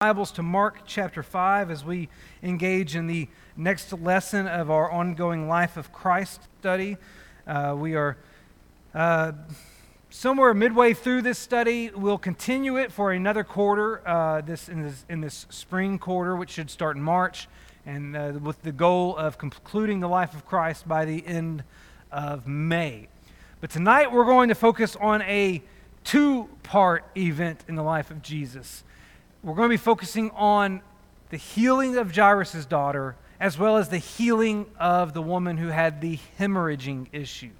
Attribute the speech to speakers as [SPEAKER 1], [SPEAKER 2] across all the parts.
[SPEAKER 1] Bibles to Mark chapter 5 as we engage in the next lesson of our ongoing Life of Christ study. Uh, we are uh, somewhere midway through this study. We'll continue it for another quarter, uh, this, in this in this spring quarter, which should start in March, and uh, with the goal of concluding the life of Christ by the end of May. But tonight we're going to focus on a two part event in the life of Jesus we're going to be focusing on the healing of Jairus' daughter as well as the healing of the woman who had the hemorrhaging issue.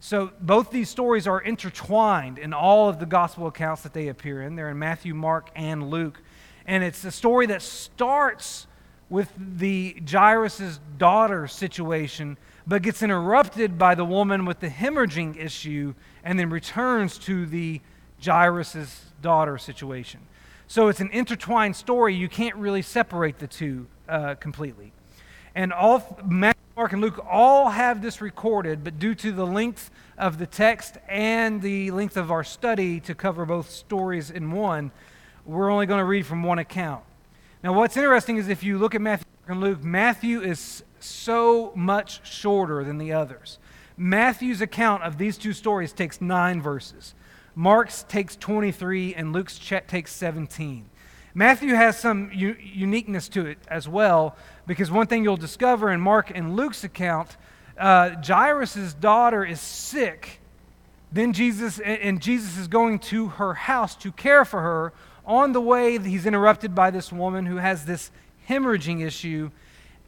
[SPEAKER 1] So both these stories are intertwined in all of the gospel accounts that they appear in. They're in Matthew, Mark, and Luke. And it's a story that starts with the Jairus' daughter situation, but gets interrupted by the woman with the hemorrhaging issue, and then returns to the Jairus' daughter situation. So it's an intertwined story. You can't really separate the two uh, completely. And all Matthew, Mark, and Luke all have this recorded, but due to the length of the text and the length of our study to cover both stories in one, we're only going to read from one account. Now, what's interesting is if you look at Matthew and Luke, Matthew is so much shorter than the others. Matthew's account of these two stories takes nine verses. Mark's takes 23, and Luke's takes 17. Matthew has some u- uniqueness to it as well, because one thing you'll discover in Mark and Luke's account, uh, Jairus' daughter is sick. Then Jesus, and Jesus is going to her house to care for her. On the way, he's interrupted by this woman who has this hemorrhaging issue.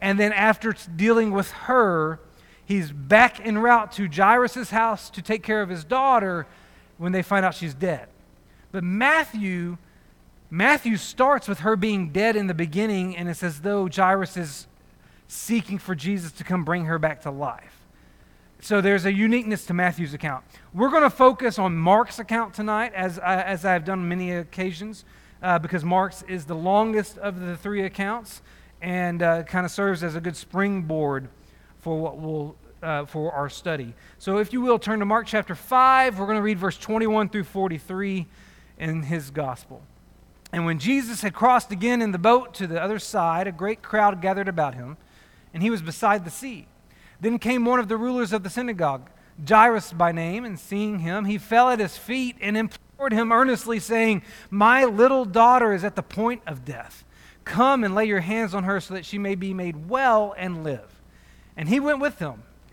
[SPEAKER 1] And then, after dealing with her, he's back en route to Jairus' house to take care of his daughter when they find out she's dead. But Matthew, Matthew starts with her being dead in the beginning, and it's as though Jairus is seeking for Jesus to come bring her back to life. So there's a uniqueness to Matthew's account. We're going to focus on Mark's account tonight, as, I, as I've done many occasions, uh, because Mark's is the longest of the three accounts and uh, kind of serves as a good springboard for what we'll uh, for our study. So, if you will, turn to Mark chapter 5. We're going to read verse 21 through 43 in his gospel. And when Jesus had crossed again in the boat to the other side, a great crowd gathered about him, and he was beside the sea. Then came one of the rulers of the synagogue, Jairus by name, and seeing him, he fell at his feet and implored him earnestly, saying, My little daughter is at the point of death. Come and lay your hands on her so that she may be made well and live. And he went with them.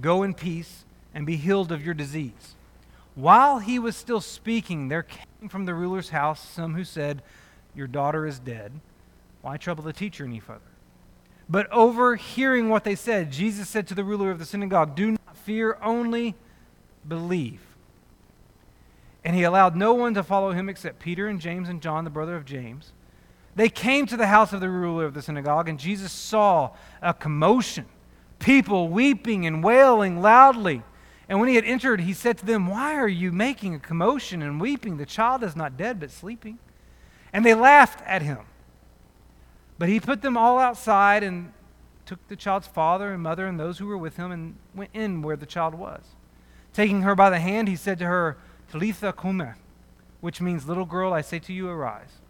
[SPEAKER 1] Go in peace and be healed of your disease. While he was still speaking, there came from the ruler's house some who said, Your daughter is dead. Why trouble the teacher any further? But overhearing what they said, Jesus said to the ruler of the synagogue, Do not fear, only believe. And he allowed no one to follow him except Peter and James and John, the brother of James. They came to the house of the ruler of the synagogue, and Jesus saw a commotion people weeping and wailing loudly. And when he had entered, he said to them, Why are you making a commotion and weeping? The child is not dead, but sleeping. And they laughed at him. But he put them all outside and took the child's father and mother and those who were with him and went in where the child was. Taking her by the hand, he said to her, Talitha cumi, which means, Little girl, I say to you, arise.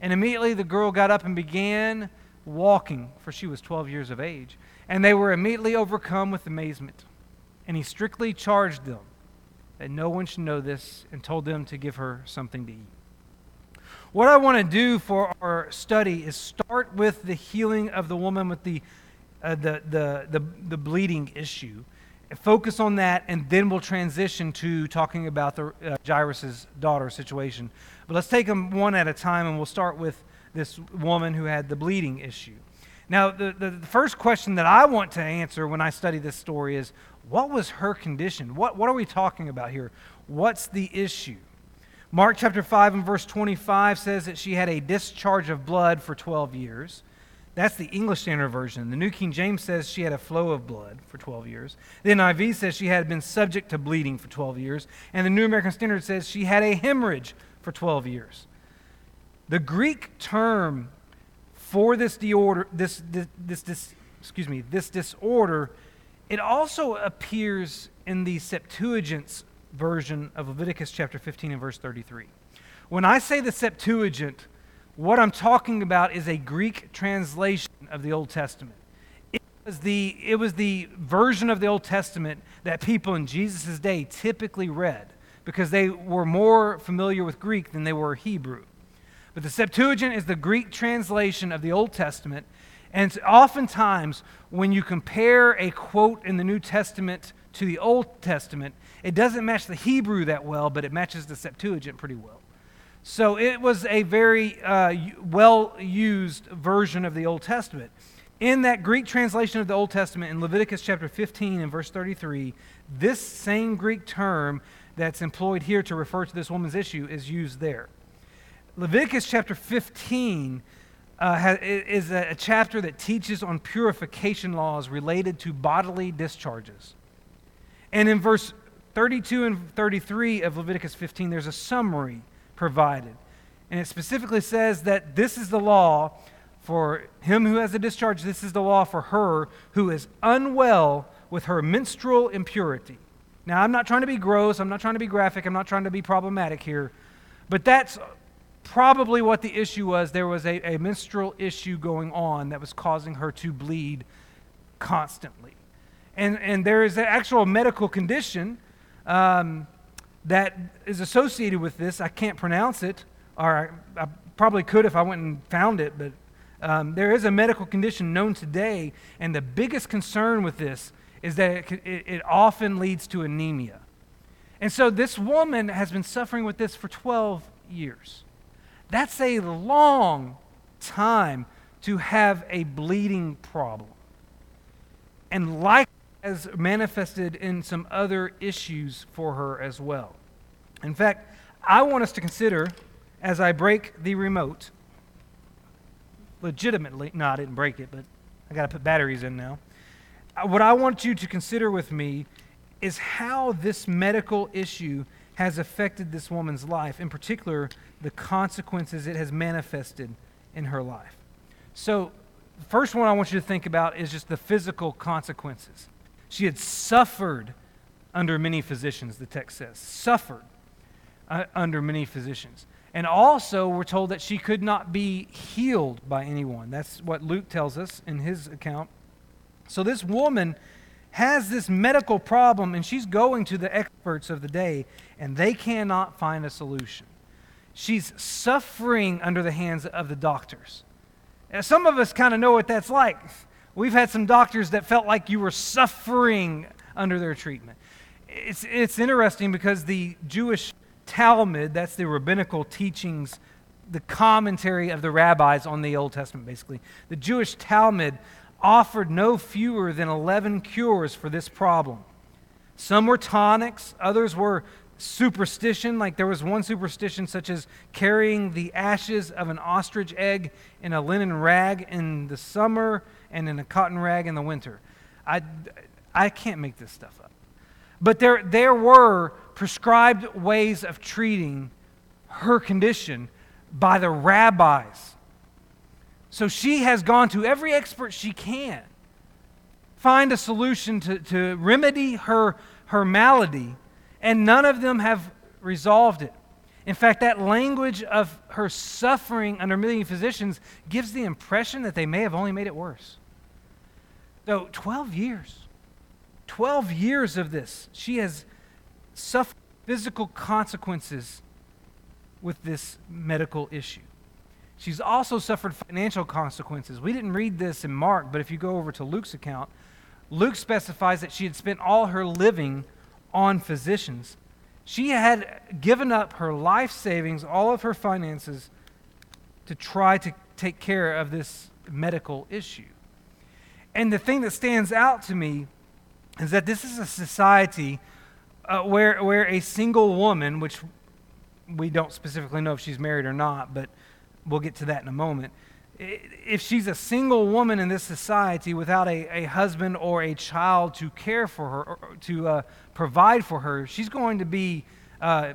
[SPEAKER 1] And immediately the girl got up and began walking, for she was 12 years of age. And they were immediately overcome with amazement. And he strictly charged them that no one should know this and told them to give her something to eat. What I want to do for our study is start with the healing of the woman with the, uh, the, the, the, the bleeding issue focus on that, and then we'll transition to talking about the uh, Jairus' daughter situation. But let's take them one at a time, and we'll start with this woman who had the bleeding issue. Now, the, the, the first question that I want to answer when I study this story is what was her condition? What, what are we talking about here? What's the issue? Mark chapter 5 and verse 25 says that she had a discharge of blood for 12 years. That's the English Standard Version. The New King James says she had a flow of blood for 12 years. The NIV says she had been subject to bleeding for 12 years. And the New American Standard says she had a hemorrhage for 12 years. The Greek term for this disorder, this, this, this, this excuse me, this disorder, it also appears in the Septuagint's version of Leviticus chapter 15 and verse 33. When I say the Septuagint, what I'm talking about is a Greek translation of the Old Testament. It was the, it was the version of the Old Testament that people in Jesus' day typically read because they were more familiar with Greek than they were Hebrew. But the Septuagint is the Greek translation of the Old Testament. And oftentimes, when you compare a quote in the New Testament to the Old Testament, it doesn't match the Hebrew that well, but it matches the Septuagint pretty well. So it was a very uh, well used version of the Old Testament. In that Greek translation of the Old Testament, in Leviticus chapter 15 and verse 33, this same Greek term that's employed here to refer to this woman's issue is used there. Leviticus chapter 15 uh, is a, a chapter that teaches on purification laws related to bodily discharges. And in verse 32 and 33 of Leviticus 15, there's a summary provided. And it specifically says that this is the law for him who has a discharge, this is the law for her who is unwell with her menstrual impurity. Now, I'm not trying to be gross, I'm not trying to be graphic, I'm not trying to be problematic here, but that's probably what the issue was. There was a, a menstrual issue going on that was causing her to bleed constantly. And, and there is an actual medical condition um, that is associated with this. I can't pronounce it, or I, I probably could if I went and found it, but um, there is a medical condition known today, and the biggest concern with this is that it, it, it often leads to anemia. And so this woman has been suffering with this for 12 years. That's a long time to have a bleeding problem. And like as manifested in some other issues for her as well. In fact, I want us to consider as I break the remote, legitimately, no, I didn't break it, but I got to put batteries in now. Uh, what I want you to consider with me is how this medical issue has affected this woman's life, in particular, the consequences it has manifested in her life. So, the first one I want you to think about is just the physical consequences. She had suffered under many physicians, the text says. Suffered uh, under many physicians. And also, we're told that she could not be healed by anyone. That's what Luke tells us in his account. So, this woman has this medical problem, and she's going to the experts of the day, and they cannot find a solution. She's suffering under the hands of the doctors. Now, some of us kind of know what that's like. We've had some doctors that felt like you were suffering under their treatment. It's, it's interesting because the Jewish Talmud, that's the rabbinical teachings, the commentary of the rabbis on the Old Testament, basically. The Jewish Talmud offered no fewer than 11 cures for this problem. Some were tonics, others were superstition. Like there was one superstition, such as carrying the ashes of an ostrich egg in a linen rag in the summer and in a cotton rag in the winter. I, I can't make this stuff up. But there, there were prescribed ways of treating her condition by the rabbis. So she has gone to every expert she can, find a solution to, to remedy her, her malady, and none of them have resolved it. In fact, that language of her suffering under many physicians gives the impression that they may have only made it worse. So, 12 years. 12 years of this. She has suffered physical consequences with this medical issue. She's also suffered financial consequences. We didn't read this in Mark, but if you go over to Luke's account, Luke specifies that she had spent all her living on physicians. She had given up her life savings, all of her finances, to try to take care of this medical issue. And the thing that stands out to me is that this is a society uh, where, where a single woman, which we don't specifically know if she's married or not, but we'll get to that in a moment. If she's a single woman in this society without a, a husband or a child to care for her, to uh, provide for her, she's going to be uh,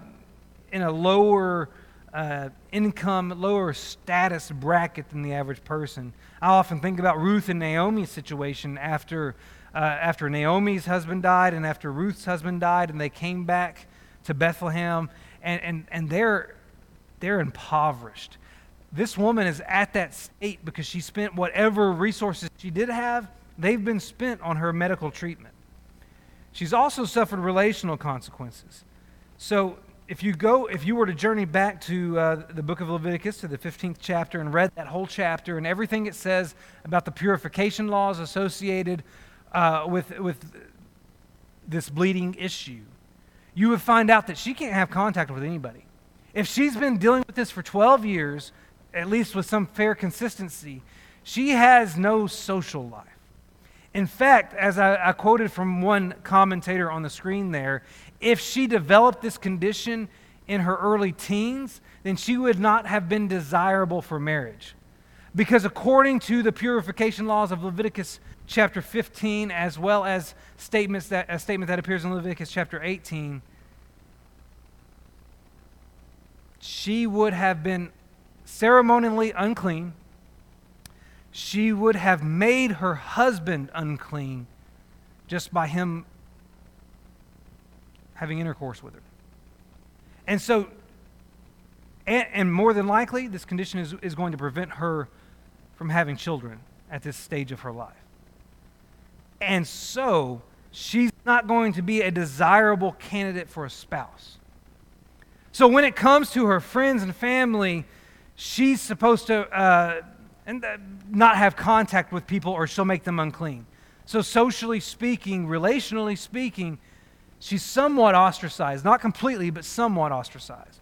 [SPEAKER 1] in a lower uh, income, lower status bracket than the average person. I often think about Ruth and Naomi's situation after, uh, after Naomi's husband died and after Ruth's husband died, and they came back to Bethlehem, and, and, and they're, they're impoverished. This woman is at that state because she spent whatever resources she did have, they've been spent on her medical treatment. She's also suffered relational consequences. So if you go, if you were to journey back to uh, the book of Leviticus, to the 15th chapter, and read that whole chapter and everything it says about the purification laws associated uh, with, with this bleeding issue, you would find out that she can't have contact with anybody. If she's been dealing with this for 12 years, at least with some fair consistency, she has no social life. In fact, as I, I quoted from one commentator on the screen there, if she developed this condition in her early teens, then she would not have been desirable for marriage. Because according to the purification laws of Leviticus chapter 15, as well as statements that, a statement that appears in Leviticus chapter 18, she would have been ceremonially unclean. She would have made her husband unclean just by him having intercourse with her. And so, and, and, more than likely, this condition is, is going to prevent her from having children at this stage of her life. And so, she's not going to be a desirable candidate for a spouse. So, when it comes to her friends and family, she's supposed to uh, and, uh, not have contact with people or she'll make them unclean. So, socially speaking, relationally speaking, She's somewhat ostracized, not completely, but somewhat ostracized.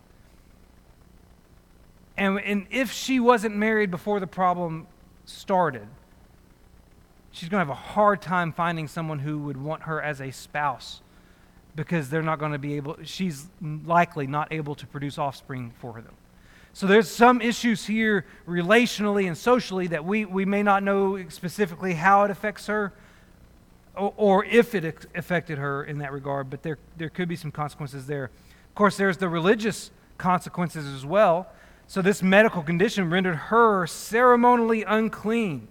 [SPEAKER 1] And, and if she wasn't married before the problem started, she's going to have a hard time finding someone who would want her as a spouse because they're not going to be able, she's likely not able to produce offspring for them. So there's some issues here relationally and socially that we, we may not know specifically how it affects her, or, or if it affected her in that regard, but there, there could be some consequences there. Of course, there's the religious consequences as well. So, this medical condition rendered her ceremonially unclean.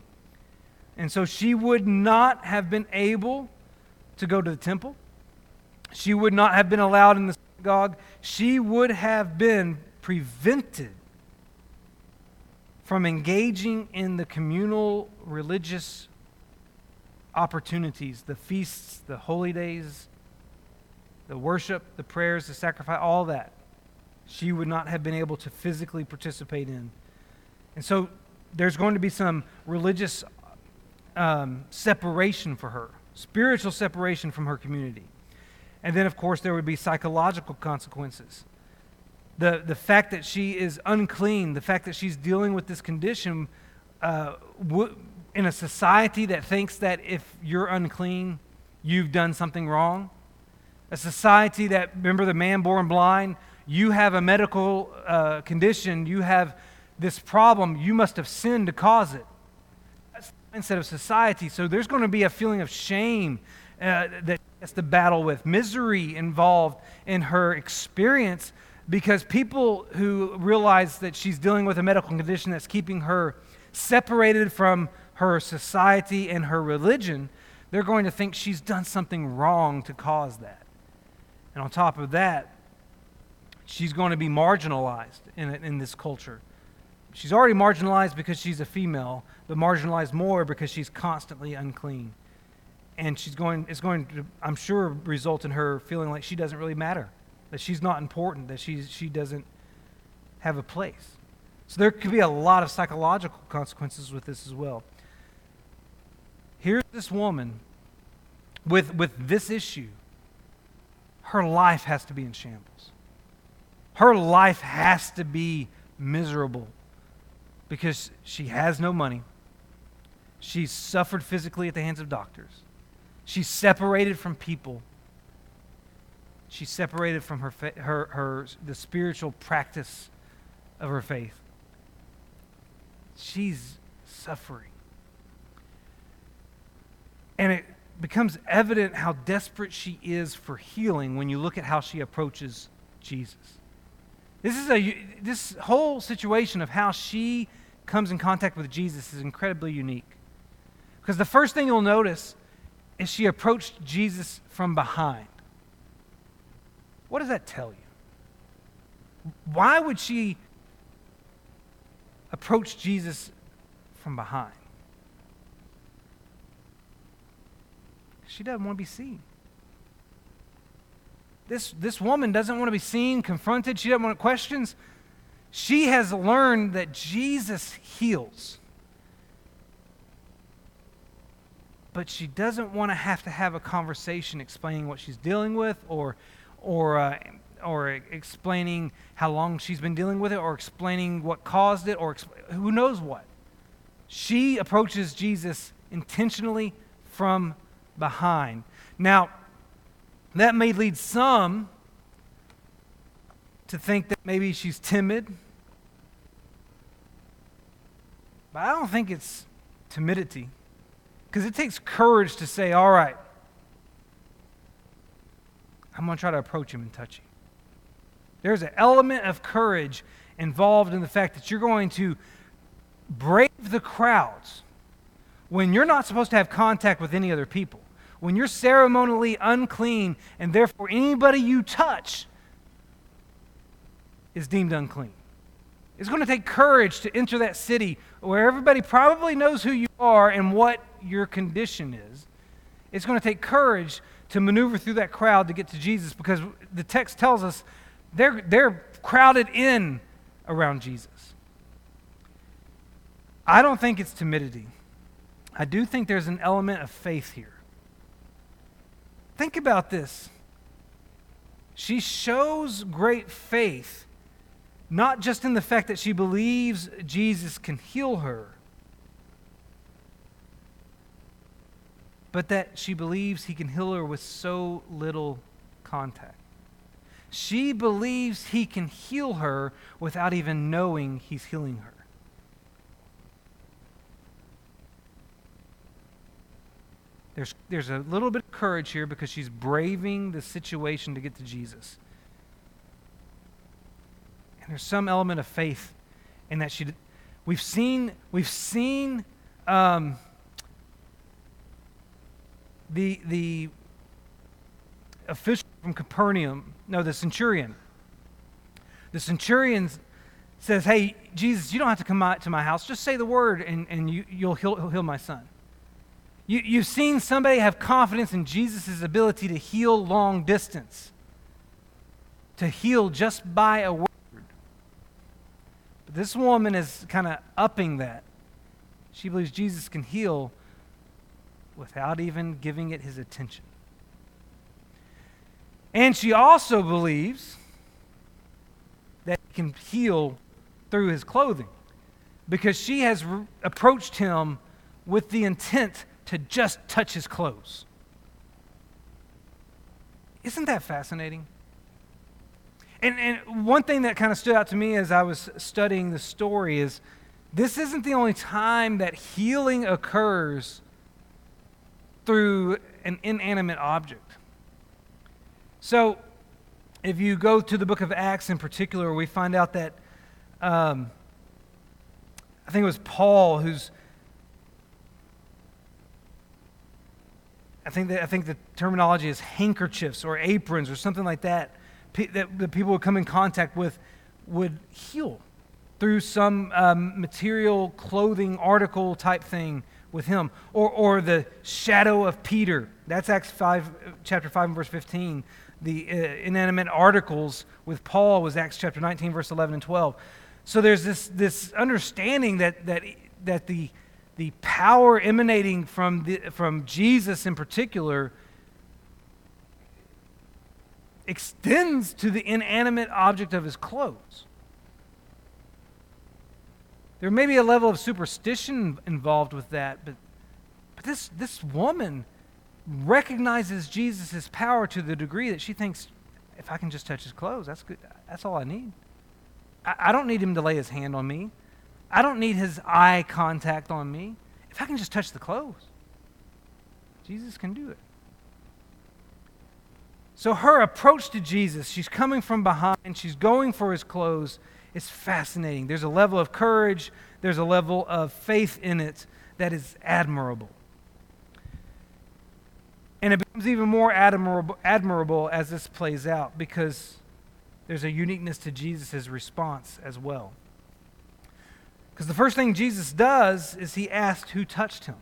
[SPEAKER 1] And so, she would not have been able to go to the temple. She would not have been allowed in the synagogue. She would have been prevented from engaging in the communal religious opportunities the feasts, the holy days, the worship, the prayers, the sacrifice, all that, she would not have been able to physically participate in. And so there's going to be some religious um, separation for her, spiritual separation from her community. And then, of course, there would be psychological consequences. The, the fact that she is unclean, the fact that she's dealing with this condition, uh, in a society that thinks that if you're unclean, you've done something wrong. A society that, remember the man born blind, you have a medical uh, condition, you have this problem, you must have sinned to cause it. That's the mindset of society. So there's going to be a feeling of shame uh, that has to battle with, misery involved in her experience because people who realize that she's dealing with a medical condition that's keeping her separated from her society and her religion, they're going to think she's done something wrong to cause that. And on top of that, she's going to be marginalized in, in this culture. She's already marginalized because she's a female, but marginalized more because she's constantly unclean. And she's going, it's going to, I'm sure, result in her feeling like she doesn't really matter, that she's not important, that she's, she doesn't have a place. So there could be a lot of psychological consequences with this as well. Here's this woman with, with this issue. Her life has to be in shambles. Her life has to be miserable because she has no money. She's suffered physically at the hands of doctors. She's separated from people. She's separated from her, her, her, the spiritual practice of her faith. She's suffering. And it becomes evident how desperate she is for healing when you look at how she approaches Jesus. This is a this whole situation of how she comes in contact with Jesus is incredibly unique. Because the first thing you'll notice is she approached Jesus from behind. What does that tell you? Why would she approach Jesus from behind? She doesn't want to be seen. This, this woman doesn't want to be seen, confronted. She doesn't want questions. She has learned that Jesus heals. But she doesn't want to have to have a conversation explaining what she's dealing with or, or, uh, or explaining how long she's been dealing with it or explaining what caused it or exp- who knows what. She approaches Jesus intentionally from behind. Now, that may lead some to think that maybe she's timid. But I don't think it's timidity. Because it takes courage to say, all right, I'm going to try to approach him and touch him. There's an element of courage involved in the fact that you're going to brave the crowds when you're not supposed to have contact with any other people when you're ceremonially unclean, and therefore anybody you touch is deemed unclean. It's going to take courage to enter that city where everybody probably knows who you are and what your condition is. It's going to take courage to maneuver through that crowd to get to Jesus because the text tells us they're, they're crowded in around Jesus. I don't think it's timidity. I do think there's an element of faith here. Think about this. She shows great faith, not just in the fact that she believes Jesus can heal her, but that she believes he can heal her with so little contact. She believes he can heal her without even knowing he's healing her. There's, there's a little bit of courage here because she's braving the situation to get to Jesus. And there's some element of faith in that she. We've seen, we've seen um, the, the official from Capernaum, no, the centurion. The centurion says, Hey, Jesus, you don't have to come out to my house. Just say the word and, and you, you'll heal, heal my son. You, you've seen somebody have confidence in Jesus' ability to heal long distance, to heal just by a word. But this woman is kind of upping that. She believes Jesus can heal without even giving it his attention. And she also believes that he can heal through his clothing because she has approached him with the intent to just touch his clothes. Isn't that fascinating? And, and one thing that kind of stood out to me as I was studying the story is this isn't the only time that healing occurs through an inanimate object. So, if you go to the book of Acts in particular, we find out that um, I think it was Paul who's I think, that, I think the terminology is handkerchiefs or aprons or something like that that the people would come in contact with would heal through some um, material clothing article type thing with him or, or the shadow of peter that's acts 5 chapter 5 and verse 15 the uh, inanimate articles with Paul was Acts chapter 19, verse 11 and 12. So there's this, this understanding that, that, that the, the power emanating from, the, from Jesus in particular extends to the inanimate object of his clothes. There may be a level of superstition involved with that, but, but this, this woman recognizes Jesus' power to the degree that she thinks, if I can just touch his clothes, that's good. That's all I need. I, I don't need him to lay his hand on me. I don't need his eye contact on me. If I can just touch the clothes, Jesus can do it. So her approach to Jesus, she's coming from behind, she's going for his clothes, is fascinating. There's a level of courage, there's a level of faith in it that is admirable. And it becomes even more admirable, admirable as this plays out because there's a uniqueness to Jesus' response as well. Because the first thing Jesus does is he asks who touched him.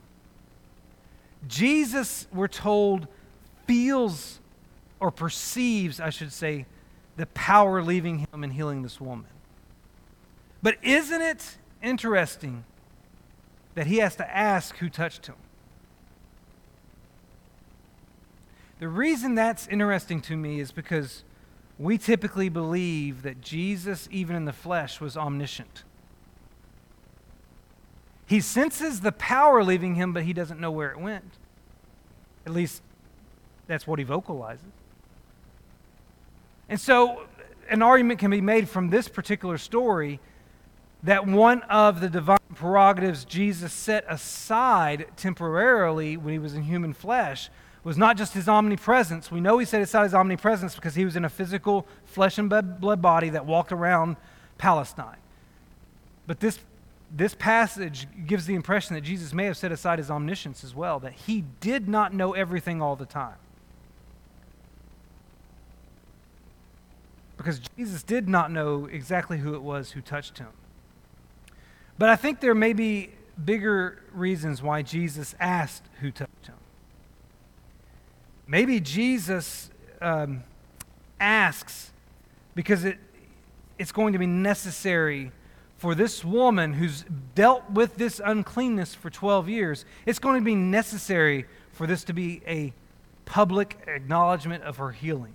[SPEAKER 1] Jesus, we're told, feels or perceives, I should say, the power leaving him and healing this woman. But isn't it interesting that he has to ask who touched him? The reason that's interesting to me is because we typically believe that Jesus, even in the flesh, was omniscient. He senses the power leaving him, but he doesn't know where it went. At least that's what he vocalizes. And so, an argument can be made from this particular story that one of the divine prerogatives Jesus set aside temporarily when he was in human flesh was not just his omnipresence. We know he set aside his omnipresence because he was in a physical flesh and blood body that walked around Palestine. But this, this passage gives the impression that Jesus may have set aside his omniscience as well, that he did not know everything all the time. Because Jesus did not know exactly who it was who touched him. But I think there may be bigger reasons why Jesus asked who touched him. Maybe Jesus um, asks because it, it's going to be necessary for this woman who's dealt with this uncleanness for 12 years, it's going to be necessary for this to be a public acknowledgement of her healing.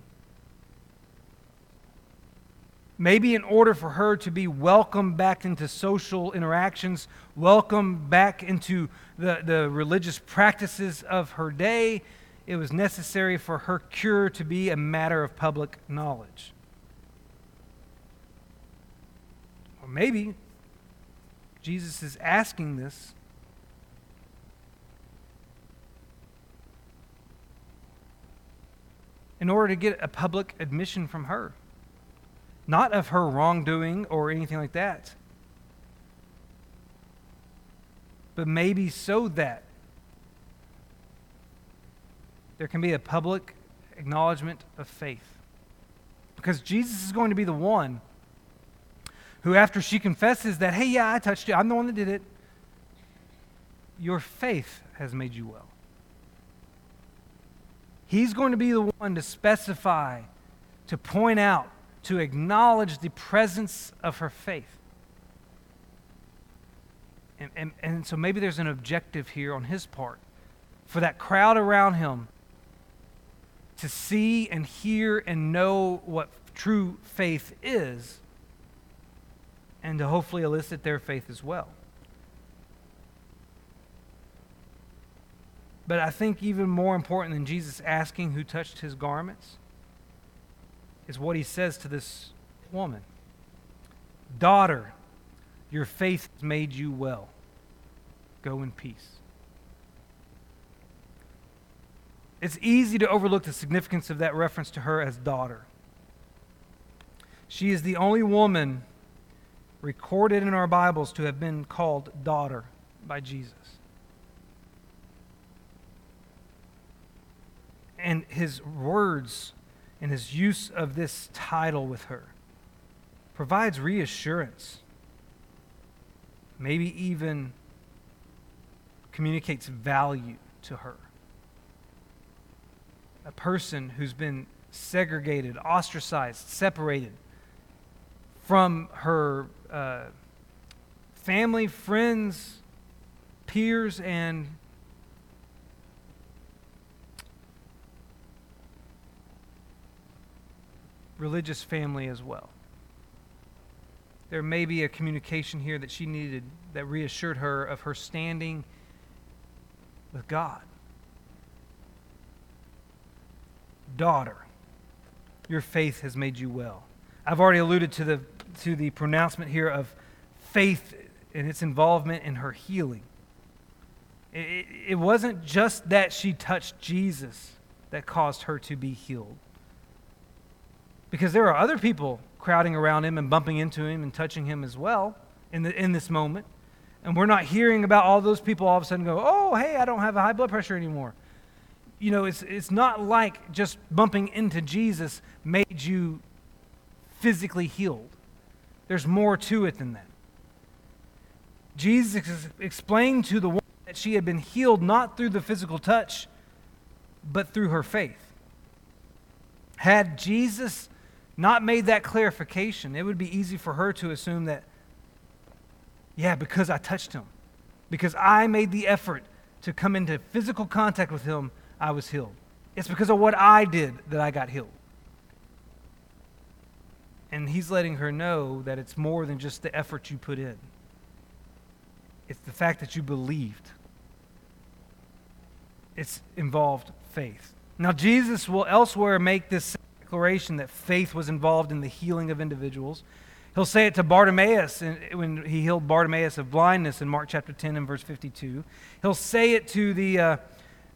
[SPEAKER 1] Maybe in order for her to be welcomed back into social interactions, welcomed back into the, the religious practices of her day, it was necessary for her cure to be a matter of public knowledge. Or maybe Jesus is asking this in order to get a public admission from her. Not of her wrongdoing or anything like that, but maybe so that there can be a public acknowledgement of faith. Because Jesus is going to be the one who, after she confesses that, hey, yeah, I touched you, I'm the one that did it, your faith has made you well. He's going to be the one to specify, to point out, to acknowledge the presence of her faith. And, and, and so maybe there's an objective here on his part for that crowd around him to see and hear and know what true faith is, and to hopefully elicit their faith as well. But I think even more important than Jesus asking who touched his garments is what he says to this woman Daughter, your faith has made you well. Go in peace. It's easy to overlook the significance of that reference to her as daughter. She is the only woman recorded in our Bibles to have been called daughter by Jesus. And his words and his use of this title with her provides reassurance, maybe even communicates value to her. A person who's been segregated, ostracized, separated from her uh, family, friends, peers, and religious family as well. There may be a communication here that she needed that reassured her of her standing with God. Daughter, your faith has made you well. I've already alluded to the, to the pronouncement here of faith and its involvement in her healing. It, it wasn't just that she touched Jesus that caused her to be healed. Because there are other people crowding around him and bumping into him and touching him as well in, the, in this moment. And we're not hearing about all those people all of a sudden go, oh, hey, I don't have a high blood pressure anymore. You know, it's, it's not like just bumping into Jesus made you physically healed. There's more to it than that. Jesus explained to the woman that she had been healed not through the physical touch, but through her faith. Had Jesus not made that clarification, it would be easy for her to assume that, yeah, because I touched him, because I made the effort to come into physical contact with him, I was healed. It's because of what I did that I got healed. And he's letting her know that it's more than just the effort you put in, it's the fact that you believed. It's involved faith. Now, Jesus will elsewhere make this declaration that faith was involved in the healing of individuals. He'll say it to Bartimaeus when he healed Bartimaeus of blindness in Mark chapter 10 and verse 52. He'll say it to the uh,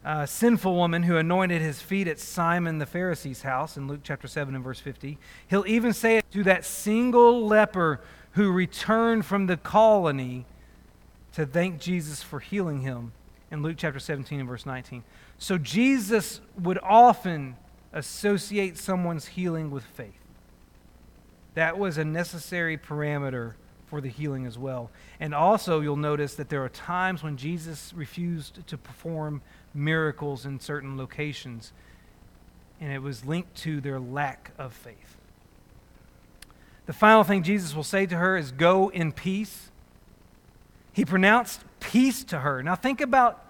[SPEAKER 1] uh, sinful woman who anointed his feet at Simon the Pharisee's house in Luke chapter 7 and verse 50. He'll even say it to that single leper who returned from the colony to thank Jesus for healing him in Luke chapter 17 and verse 19. So Jesus would often associate someone's healing with faith. That was a necessary parameter for the healing as well. And also, you'll notice that there are times when Jesus refused to perform miracles in certain locations, and it was linked to their lack of faith. The final thing Jesus will say to her is, Go in peace. He pronounced peace to her. Now, think about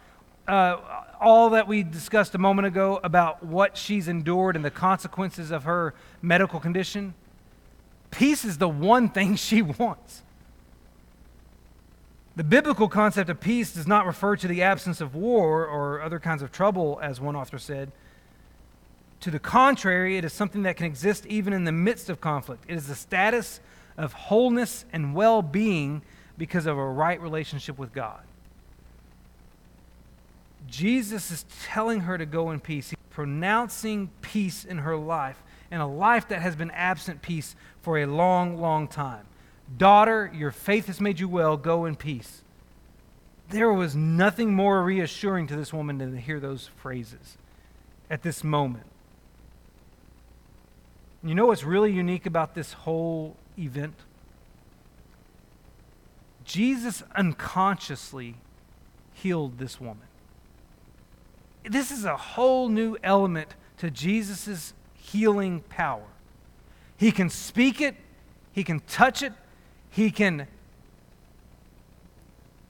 [SPEAKER 1] uh, all that we discussed a moment ago about what she's endured and the consequences of her medical condition, peace is the one thing she wants. The biblical concept of peace does not refer to the absence of war or other kinds of trouble, as one author said. To the contrary, it is something that can exist even in the midst of conflict. It is the status of wholeness and well being because of a right relationship with God. Jesus is telling her to go in peace. He's pronouncing peace in her life, in a life that has been absent peace for a long, long time. Daughter, your faith has made you well. Go in peace. There was nothing more reassuring to this woman than to hear those phrases at this moment. You know what's really unique about this whole event? Jesus unconsciously healed this woman this is a whole new element to Jesus' healing power. He can speak it, he can touch it, he can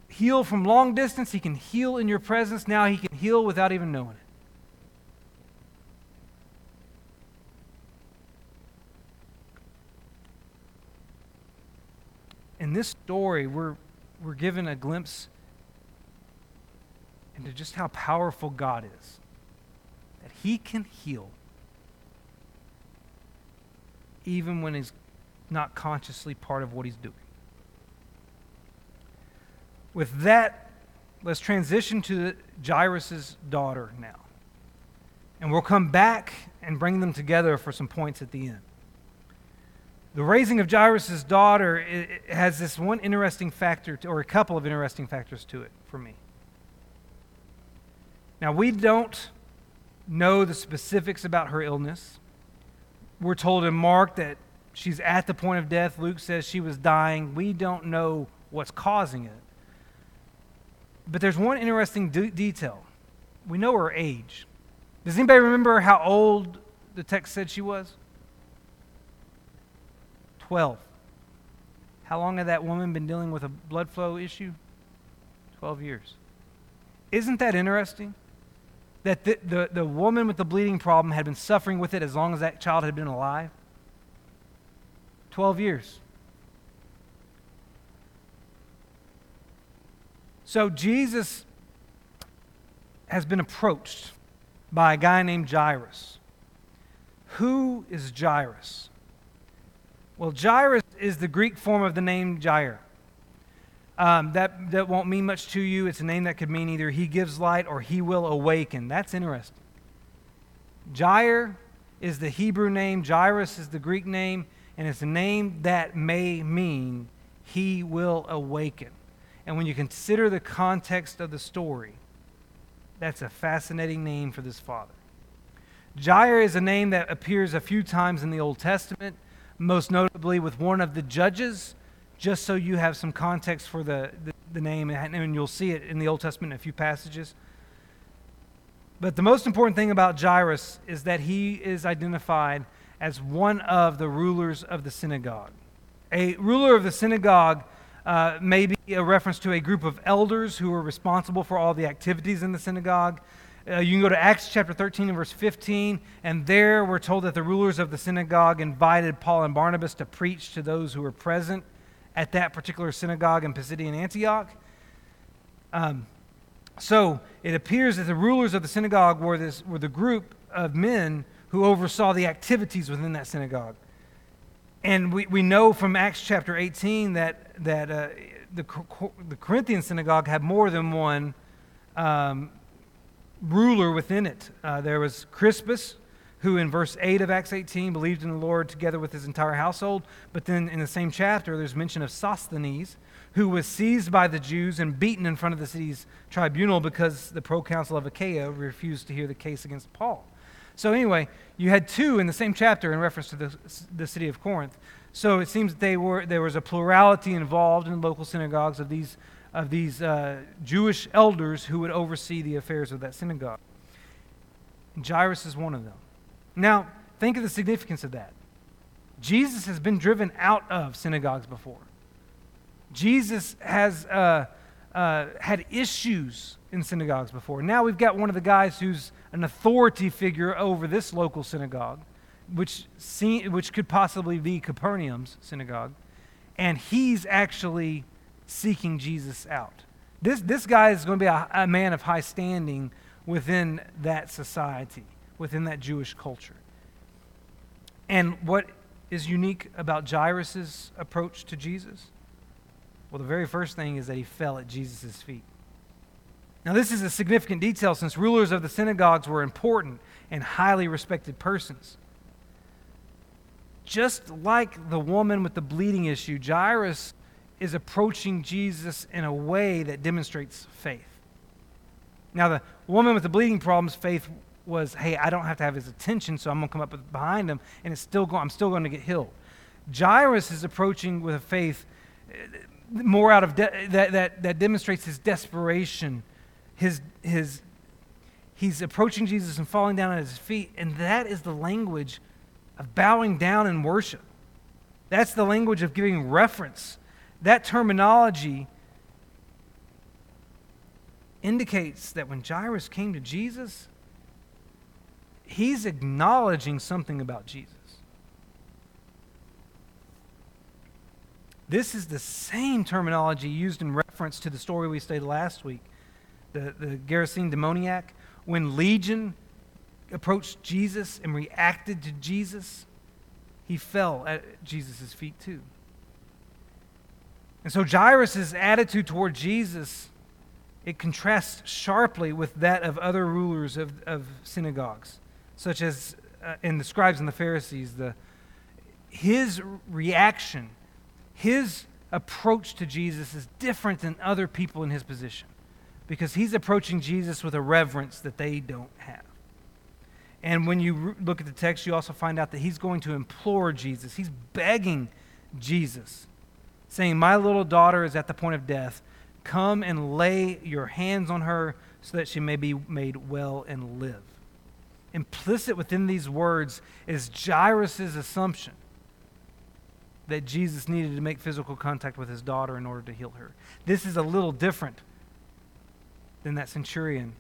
[SPEAKER 1] heal from long distance, he can heal in your presence. Now he can heal without even knowing it. In this story, we're, we're given a glimpse into just how powerful God is. That He can heal even when He's not consciously part of what He's doing. With that, let's transition to Jairus' daughter now. And we'll come back and bring them together for some points at the end. The raising of Jairus' daughter has this one interesting factor, to, or a couple of interesting factors to it for me. Now, we don't know the specifics about her illness. We're told in Mark that she's at the point of death. Luke says she was dying. We don't know what's causing it. But there's one interesting de- detail. We know her age. Does anybody remember how old the text said she was? 12. How long had that woman been dealing with a blood flow issue? 12 years. Isn't that interesting? That the, the, the woman with the bleeding problem had been suffering with it as long as that child had been alive? 12 years. So Jesus has been approached by a guy named Jairus. Who is Jairus? Well, Jairus is the Greek form of the name Jair. Um, that, that won't mean much to you. It's a name that could mean either he gives light or he will awaken. That's interesting. Jair is the Hebrew name, Jairus is the Greek name, and it's a name that may mean he will awaken. And when you consider the context of the story, that's a fascinating name for this father. Jair is a name that appears a few times in the Old Testament, most notably with one of the judges, just so you have some context for the, the, the name, and you'll see it in the Old Testament in a few passages. But the most important thing about Jairus is that he is identified as one of the rulers of the synagogue. A ruler of the synagogue uh, maybe a reference to a group of elders who were responsible for all the activities in the synagogue. Uh, you can go to Acts chapter 13 and verse 15, and there we're told that the rulers of the synagogue invited Paul and Barnabas to preach to those who were present at that particular synagogue in Pisidian Antioch. Um, so it appears that the rulers of the synagogue were, this, were the group of men who oversaw the activities within that synagogue. And we, we know from Acts chapter 18 that, that uh, the, the Corinthian synagogue had more than one um, ruler within it. Uh, there was Crispus, who in verse 8 of Acts 18 believed in the Lord together with his entire household. But then in the same chapter, there's mention of Sosthenes, who was seized by the Jews and beaten in front of the city's tribunal because the proconsul of Achaia refused to hear the case against Paul. So, anyway, you had two in the same chapter in reference to the, the city of Corinth. So it seems that they were, there was a plurality involved in local synagogues of these, of these uh, Jewish elders who would oversee the affairs of that synagogue. Jairus is one of them. Now, think of the significance of that. Jesus has been driven out of synagogues before. Jesus has uh, uh, had issues in synagogues before. Now we've got one of the guys who's an authority figure over this local synagogue, which, which could possibly be Capernaum's synagogue, and he's actually seeking Jesus out. This, this guy is going to be a, a man of high standing within that society, within that Jewish culture. And what is unique about Jairus' approach to Jesus? Well, the very first thing is that he fell at Jesus' feet. Now, this is a significant detail since rulers of the synagogues were important and highly respected persons. Just like the woman with the bleeding issue, Jairus is approaching Jesus in a way that demonstrates faith. Now, the woman with the bleeding problems, faith was, hey, I don't have to have his attention, so I'm going to come up behind him, and it's still going, I'm still going to get healed. Jairus is approaching with a faith eh, more out of de- that, that, that demonstrates his desperation his, his, he's approaching Jesus and falling down at his feet, and that is the language of bowing down in worship. That's the language of giving reference. That terminology indicates that when Jairus came to Jesus, he's acknowledging something about Jesus. This is the same terminology used in reference to the story we studied last week the, the Gerasene demoniac, when Legion approached Jesus and reacted to Jesus, he fell at Jesus' feet too. And so Jairus' attitude toward Jesus, it contrasts sharply with that of other rulers of, of synagogues, such as uh, in the scribes and the Pharisees. The, his reaction, his approach to Jesus is different than other people in his position because he's approaching Jesus with a reverence that they don't have. And when you look at the text, you also find out that he's going to implore Jesus. He's begging Jesus, saying, My little daughter is at the point of death. Come and lay your hands on her so that she may be made well and live. Implicit within these words is Jairus' assumption that Jesus needed to make physical contact with his daughter in order to heal her. This is a little different than that centurion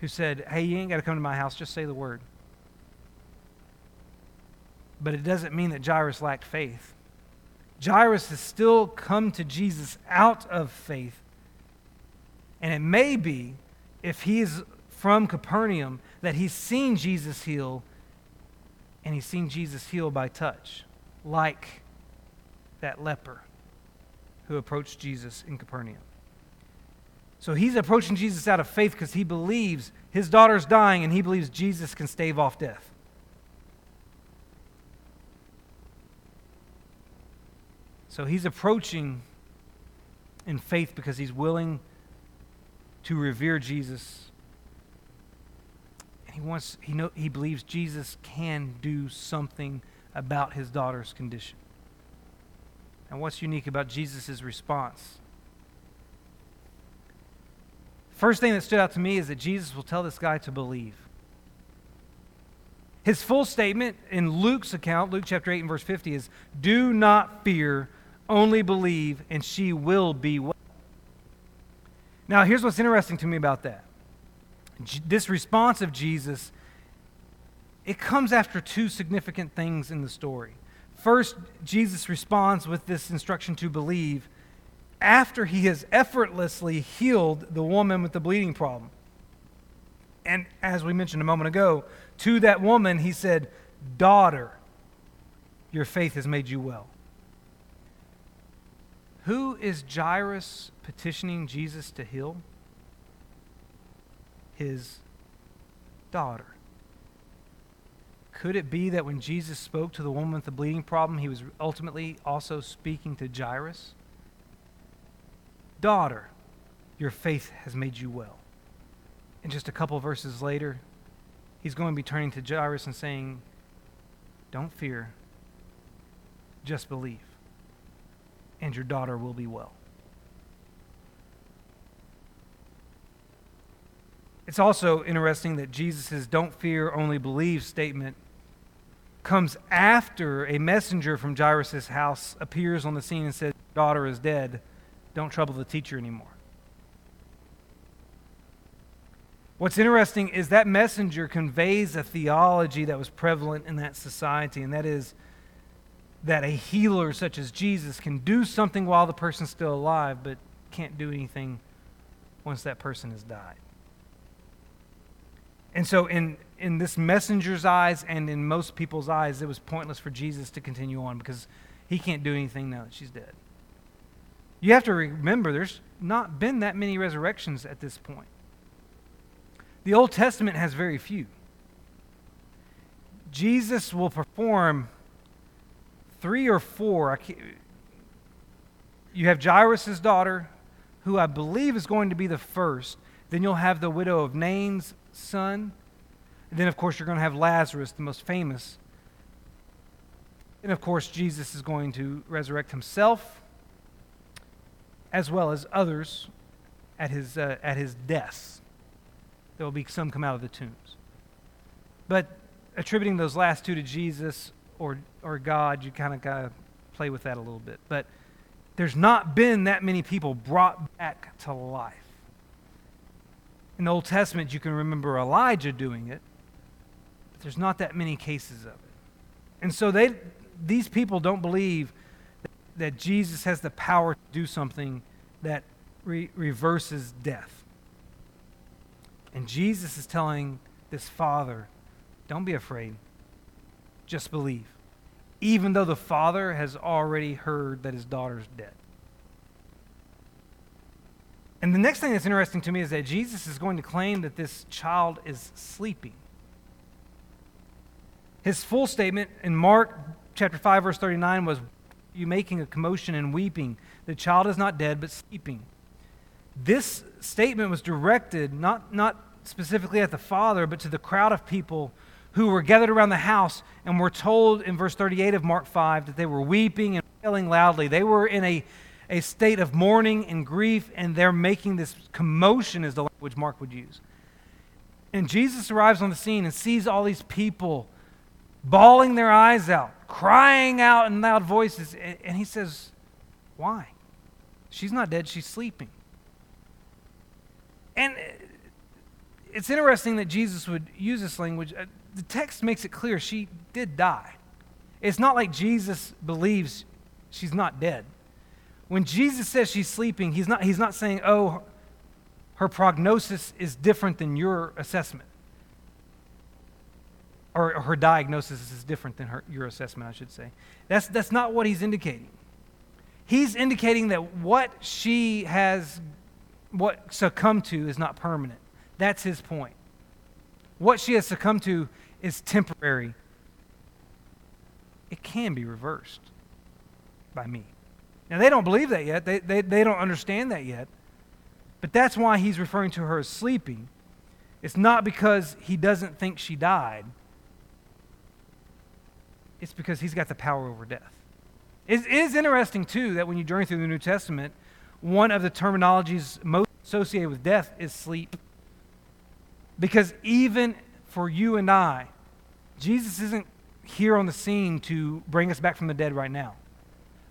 [SPEAKER 1] who said, Hey, you ain't got to come to my house, just say the word. But it doesn't mean that Jairus lacked faith. Jairus has still come to Jesus out of faith. And it may be, if he is from Capernaum, that he's seen Jesus heal, and he's seen Jesus heal by touch, like that leper who approached Jesus in Capernaum. So he's approaching Jesus out of faith because he believes his daughter's dying and he believes Jesus can stave off death. So he's approaching in faith because he's willing to revere Jesus. He wants he know he believes Jesus can do something about his daughter's condition. And what's unique about Jesus' response? First thing that stood out to me is that Jesus will tell this guy to believe. His full statement in Luke's account, Luke chapter 8 and verse 50, is Do not fear, only believe, and she will be well. Now, here's what's interesting to me about that. This response of Jesus, it comes after two significant things in the story. First, Jesus responds with this instruction to believe after he has effortlessly healed the woman with the bleeding problem. And as we mentioned a moment ago, to that woman, he said, Daughter, your faith has made you well. Who is Jairus petitioning Jesus to heal? His daughter. Could it be that when Jesus spoke to the woman with the bleeding problem, he was ultimately also speaking to Jairus? Daughter, your faith has made you well. And just a couple verses later, he's going to be turning to Jairus and saying, Don't fear, just believe, and your daughter will be well. It's also interesting that Jesus' don't fear, only believe statement comes after a messenger from Jairus' house appears on the scene and says, Daughter is dead. Don't trouble the teacher anymore. What's interesting is that messenger conveys a theology that was prevalent in that society, and that is that a healer such as Jesus can do something while the person's still alive, but can't do anything once that person has died. And so, in, in this messenger's eyes and in most people's eyes, it was pointless for Jesus to continue on because he can't do anything now that she's dead. You have to remember there's not been that many resurrections at this point. The Old Testament has very few. Jesus will perform three or four. You have Jairus' daughter, who I believe is going to be the first. Then you'll have the widow of Nain's son. And then, of course, you're going to have Lazarus, the most famous. And, of course, Jesus is going to resurrect himself as well as others at his, uh, at his death. There will be some come out of the tombs. But attributing those last two to Jesus or, or God, you kind of got to play with that a little bit. But there's not been that many people brought back to life. In the Old Testament, you can remember Elijah doing it, but there's not that many cases of it. And so they, these people don't believe that, Jesus has the power to do something that re- reverses death. And Jesus is telling this father, don't be afraid, just believe. Even though the father has already heard that his daughter's dead. And the next thing that's interesting to me is that Jesus is going to claim that this child is sleeping. His full statement in Mark chapter 5 verse 39 was you making a commotion and weeping. The child is not dead but sleeping. This statement was directed not not specifically at the father but to the crowd of people who were gathered around the house and were told in verse 38 of Mark 5 that they were weeping and wailing loudly. They were in a a state of mourning and grief, and they're making this commotion, is the language Mark would use. And Jesus arrives on the scene and sees all these people bawling their eyes out, crying out in loud voices. And he says, Why? She's not dead, she's sleeping. And it's interesting that Jesus would use this language. Uh, the text makes it clear she did die. It's not like Jesus believes she's not dead. When Jesus says she's sleeping, he's not, he's not saying, oh, her prognosis is different than your assessment. Or, her diagnosis is different than her, your assessment, I should say. That's, that's not what he's indicating. He's indicating that what she has what succumbed to is not permanent. That's his point. What she has succumbed to is temporary. It can be reversed by me. Now, they don't believe that yet, they, they, they don't understand that yet. But that's why he's referring to her as sleeping. It's not because he doesn't think she died, it's because he's got the power over death. It is interesting, too, that when you journey through the New Testament, one of the terminologies most associated with death is sleep. Because even for you and I, Jesus isn't here on the scene to bring us back from the dead right now.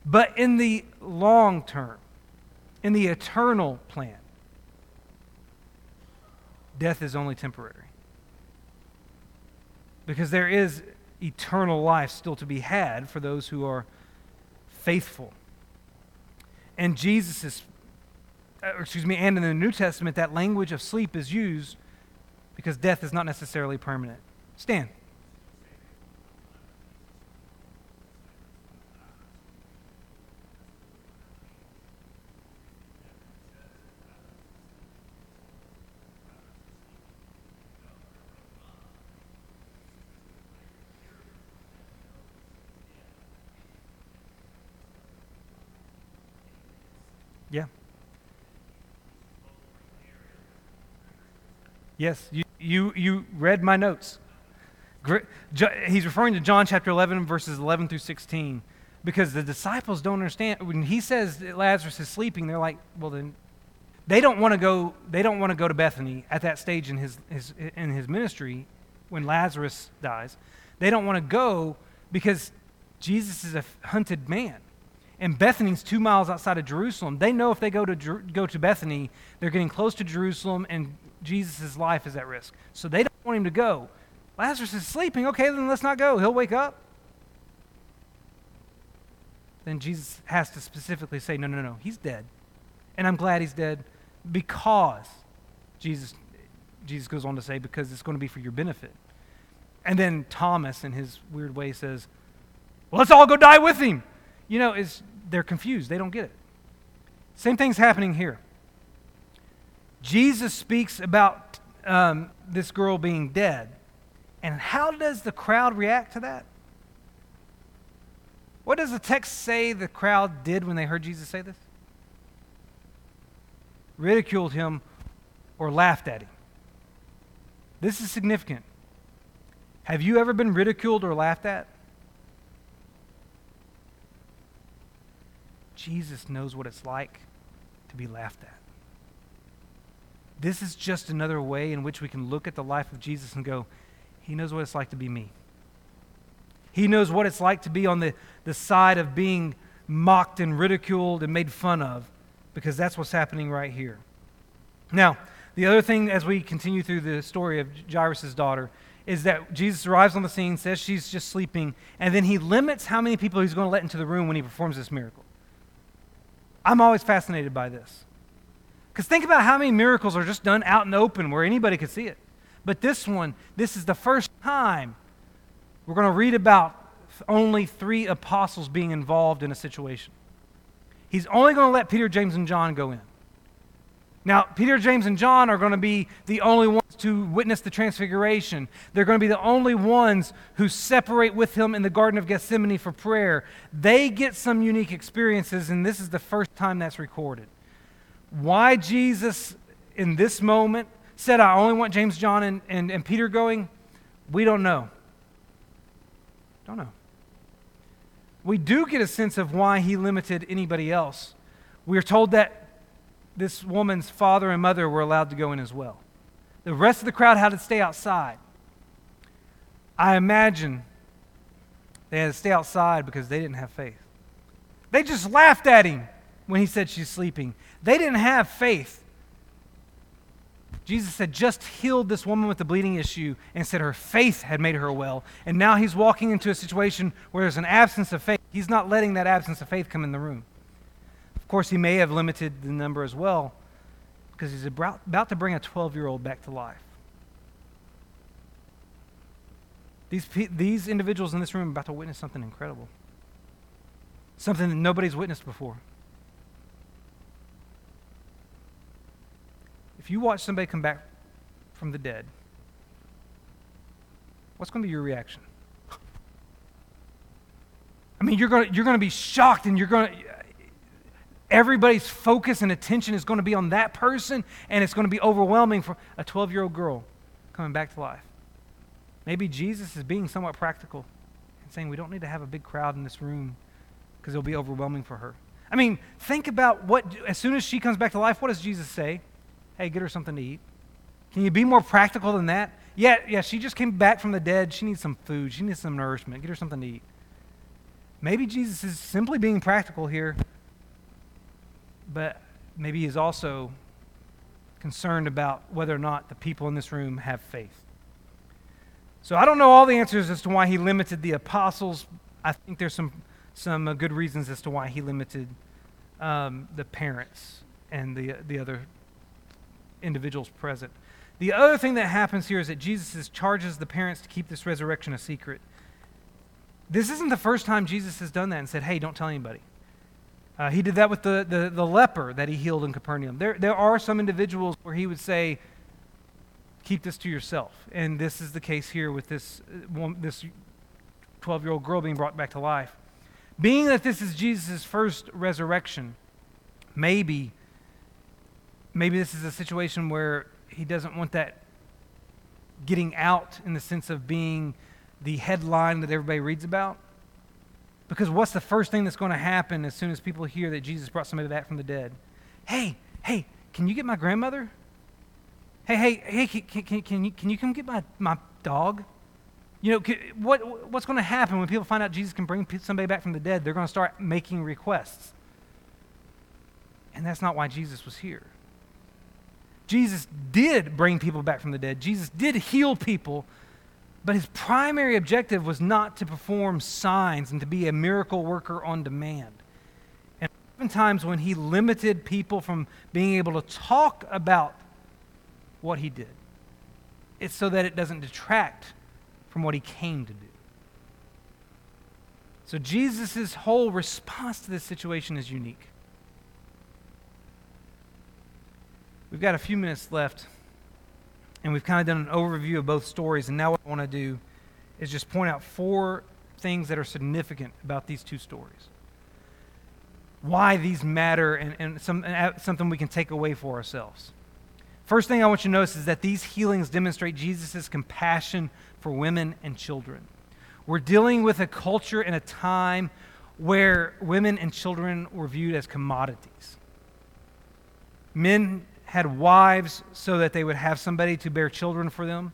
[SPEAKER 1] But in the long term, in the eternal plan, death is only temporary. Because there is eternal life still to be had for those who are faithful. And Jesus is, uh, excuse me, and in the New Testament, that language of sleep is used because death is not necessarily permanent. Stand. Yeah. Yes, you, you, you read my notes. He's referring to John chapter 11, verses 11 through 16, because the disciples don't understand. When he says that Lazarus is sleeping, they're like, well, then they don't want to go they don't want to go to bethany at that stage in his, his, in his ministry when lazarus dies they don't want to go because jesus is a hunted man and Bethany's two miles outside of Jerusalem. They know if they go to, go to Bethany, they're getting close to Jerusalem and Jesus' life is at risk. So they don't want him to go. Lazarus is sleeping. Okay, then let's not go. He'll wake up. Then Jesus has to specifically say, no, no, no, he's dead. And I'm glad he's dead because Jesus, Jesus goes on to say, because it's going to be for your benefit. And then Thomas, in his weird way, says, well, let's all go die with him you know, is they're confused. They don't get it. Same thing's happening here. Jesus speaks about um, this girl being dead. And how does the crowd react to that? What does the text say the crowd did when they heard Jesus say this? Ridiculed him or laughed at him. This is significant. Have you ever been ridiculed or laughed at? Jesus knows what it's like to be laughed at. This is just another way in which we can look at the life of Jesus and go, He knows what it's like to be me. He knows what it's like to be on the, the side of being mocked and ridiculed and made fun of, because that's what's happening right here. Now, the other thing as we continue through the story of Jairus' daughter is that Jesus arrives on the scene, says she's just sleeping, and then he limits how many people he's going to let into the room when he performs this miracle. I'm always fascinated by this. Because think about how many miracles are just done out in the open where anybody could see it. But this one, this is the first time we're going to read about only three apostles being involved in a situation. He's only going to let Peter, James, and John go in. Now, Peter, James, and John are going to be the only ones to witness the transfiguration. They're going to be the only ones who separate with him in the Garden of Gethsemane for prayer. They get some unique experiences, and this is the first time that's recorded. Why Jesus, in this moment, said, I only want James, John, and, and, and Peter going, we don't know. Don't know. We do get a sense of why he limited anybody else. We are told that this woman's father and mother were allowed to go in as well. The rest of the crowd had to stay outside. I imagine they had to stay outside because they didn't have faith. They just laughed at him when he said she's sleeping. They didn't have faith. Jesus had just healed this woman with the bleeding issue and said her faith had made her well. And now he's walking into a situation where there's an absence of faith. He's not letting that absence of faith come in the room. Of course, he may have limited the number as well because he's about, to bring a 12 year old back to life. These, these individuals in this room are about to witness something incredible, something that nobody's witnessed before. If you watch somebody come back from the dead, what's going to be your reaction? I mean, you're going to, you're to be shocked and you're going to, everybody's focus and attention is going to be on that person and it's going to be overwhelming for a 12 year old girl coming back to life. Maybe Jesus is being somewhat practical and saying we don't need to have a big crowd in this room because it'll be overwhelming for her. I mean, think about what, as soon as she comes back to life, what does Jesus say? Hey, get her something to eat. Can you be more practical than that? Yeah, yeah, she just came back from the dead. She needs some food. She needs some nourishment. Get her something to eat. Maybe Jesus is simply being practical here, but maybe he's also concerned about whether or not the people in this room have faith. So I don't know all the answers as to why he limited the apostles. I think there's some, some uh, good reasons as to why he limited um, the parents and the, the other individuals present. The other thing that happens here is that Jesus charges the parents to keep this resurrection a secret. This isn't the first time Jesus has done that and said, hey, don't tell anybody. Uh, he did that with the, the, the leper that he healed in Capernaum. There, there are some individuals where he would say, keep this to yourself. And this is the case here with this, uh, this 12 year old girl being brought back to life. Being that this is Jesus' first resurrection, maybe maybe this is a situation where he doesn't want that getting out in the sense of being the headline that everybody reads about. Because what's the first thing that's going to happen as soon as people hear that Jesus brought somebody back from the dead? Hey, hey, can you get my grandmother? Hey, hey, hey, can, can, can, you, can you come get my, my dog? You know, can, what, what's going to happen when people find out Jesus can bring somebody back from the dead? They're going to start making requests. And that's not why Jesus was here. Jesus did bring people back from the dead, Jesus did heal people, but his primary objective was not to perform signs and to be a miracle worker on demand. And oftentimes, when he limited people from being able to talk about what he did, it's so that it doesn't detract from what he came to do. So, Jesus' whole response to this situation is unique. We've got a few minutes left, and we've kind of done an overview of both stories. And now, what I want to do is just point out four things that are significant about these two stories. Why these matter, and, and, some, and something we can take away for ourselves. First thing I want you to notice is that these healings demonstrate Jesus' compassion for women and children. We're dealing with a culture and a time where women and children were viewed as commodities. Men had wives so that they would have somebody to bear children for them.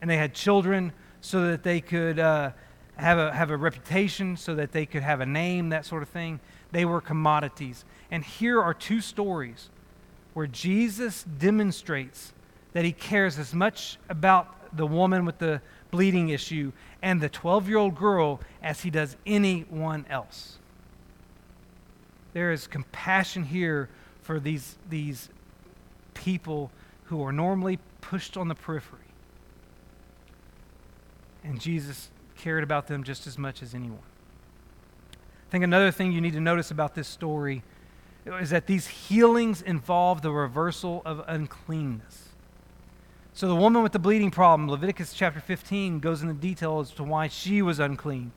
[SPEAKER 1] And they had children so that they could uh, have, a, have a reputation, so that they could have a name, that sort of thing. They were commodities. And here are two stories where Jesus demonstrates that he cares as much about the woman with the bleeding issue and the 12 year old girl as he does anyone else. There is compassion here for these, these people who are normally pushed on the periphery. And Jesus cared about them just as much as anyone. I think another thing you need to notice about this story is that these healings involve the reversal of uncleanness. So the woman with the bleeding problem, Leviticus chapter 15, goes into detail as to why she was unclean.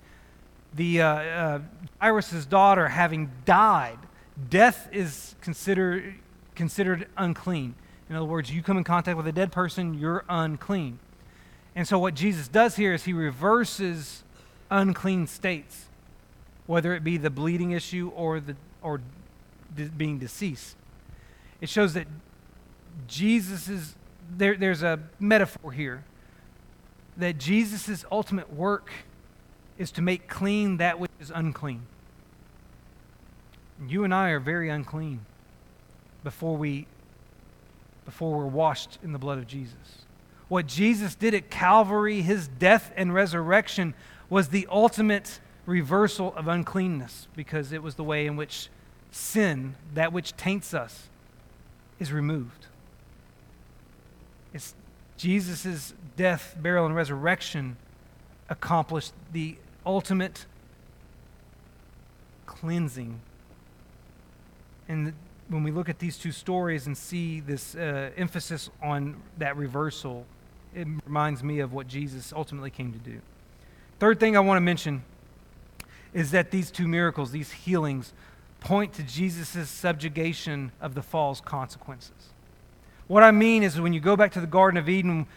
[SPEAKER 1] The uh, uh, daughter having died, death is considered considered unclean. In other words, you come in contact with a dead person, you're unclean. And so, what Jesus does here is he reverses unclean states, whether it be the bleeding issue or, the, or de- being deceased. It shows that Jesus' there, there's a metaphor here that Jesus' ultimate work is to make clean that which is unclean. You and I are very unclean before we before we're washed in the blood of Jesus. What Jesus did at Calvary, his death and resurrection, was the ultimate reversal of uncleanness because it was the way in which sin, that which taints us, is removed. It's Jesus' death, burial, and resurrection accomplished the ultimate cleansing. And when we look at these two stories and see this uh, emphasis on that reversal, it reminds me of what Jesus ultimately came to do. Third thing I want to mention is that these two miracles, these healings, point to Jesus' subjugation of the fall's consequences. What I mean is when you go back to the Garden of Eden,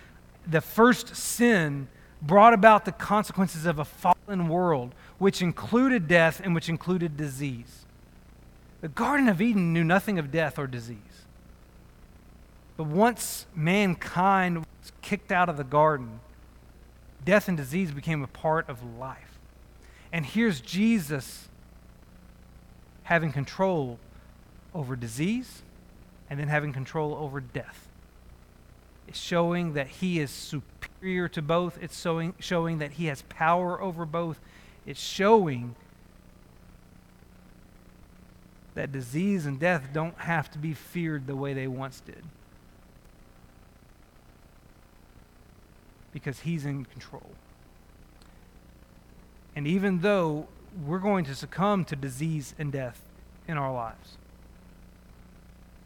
[SPEAKER 1] the first sin brought about the consequences of a fallen world, which included death and which included disease. The Garden of Eden knew nothing of death or disease. But once mankind was kicked out of the garden, death and disease became a part of life. And here's Jesus having control over disease and then having control over death. It's showing that he is superior to both. It's showing, showing that he has power over both. It's showing that disease and death don't have to be feared the way they once did. Because he's in control. And even though we're going to succumb to disease and death in our lives,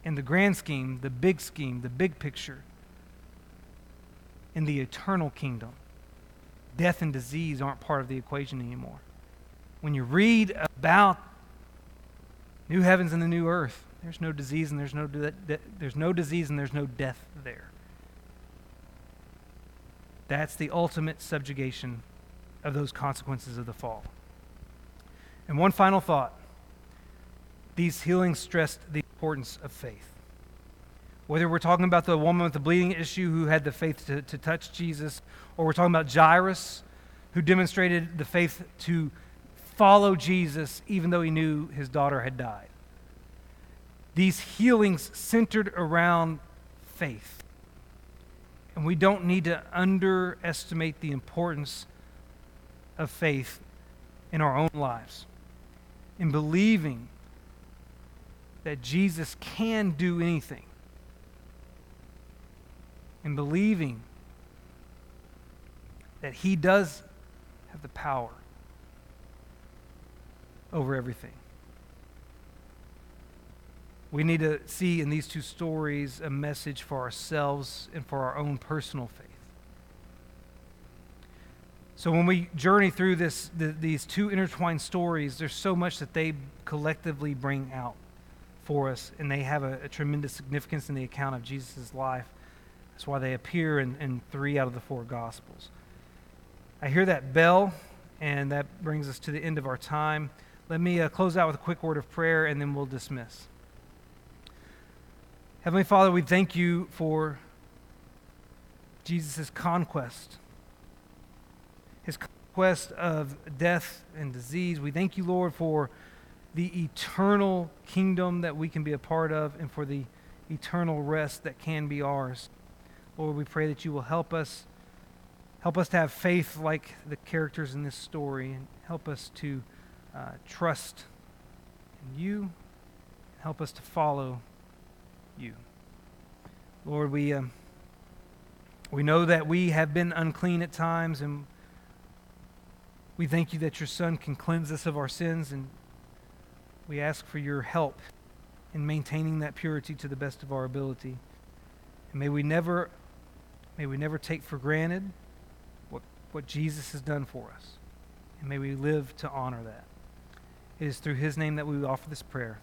[SPEAKER 1] in the grand scheme, the big scheme, the big picture, in the eternal kingdom, death and disease aren't part of the equation anymore. When you read about new heavens and the new earth, there's no disease and there's no de- de- there's no disease and there's no death there. That's the ultimate subjugation of those consequences of the fall. And one final thought. These healings stressed the importance of faith. Whether we're talking about the woman with the bleeding issue who had the faith to, to touch Jesus, or we're talking about Jairus who demonstrated the faith to follow Jesus even though he knew his daughter had died. These healings centered around faith. And we don't need to underestimate the importance of faith in our own lives, in believing that Jesus can do anything, in believing that He does have the power over everything. We need to see in these two stories a message for ourselves and for our own personal faith. So when we journey through this, the, these two intertwined stories, there's so much that they collectively bring out for us, and they have a, a tremendous significance in the account of Jesus' life. That's why they appear in, in three out of the four Gospels. I hear that bell, and that brings us to the end of our time. Let me uh, close out with a quick word of prayer, and then we'll dismiss. Heavenly Father, we thank you for Jesus' conquest his conquest of death and disease. We thank you, Lord, for the eternal kingdom that we can be a part of and for the eternal rest that can be ours. Lord, we pray that you will help us help us to have faith like the characters in this story and help us to uh, trust in you help us to follow you. Lord, we, uh, we know that we have been unclean at times and we thank you that your Son can cleanse us of our sins, and we ask for your help in maintaining that purity to the best of our ability. And may we never, may we never take for granted what, what Jesus has done for us. And may we live to honor that. It is through his name that we offer this prayer.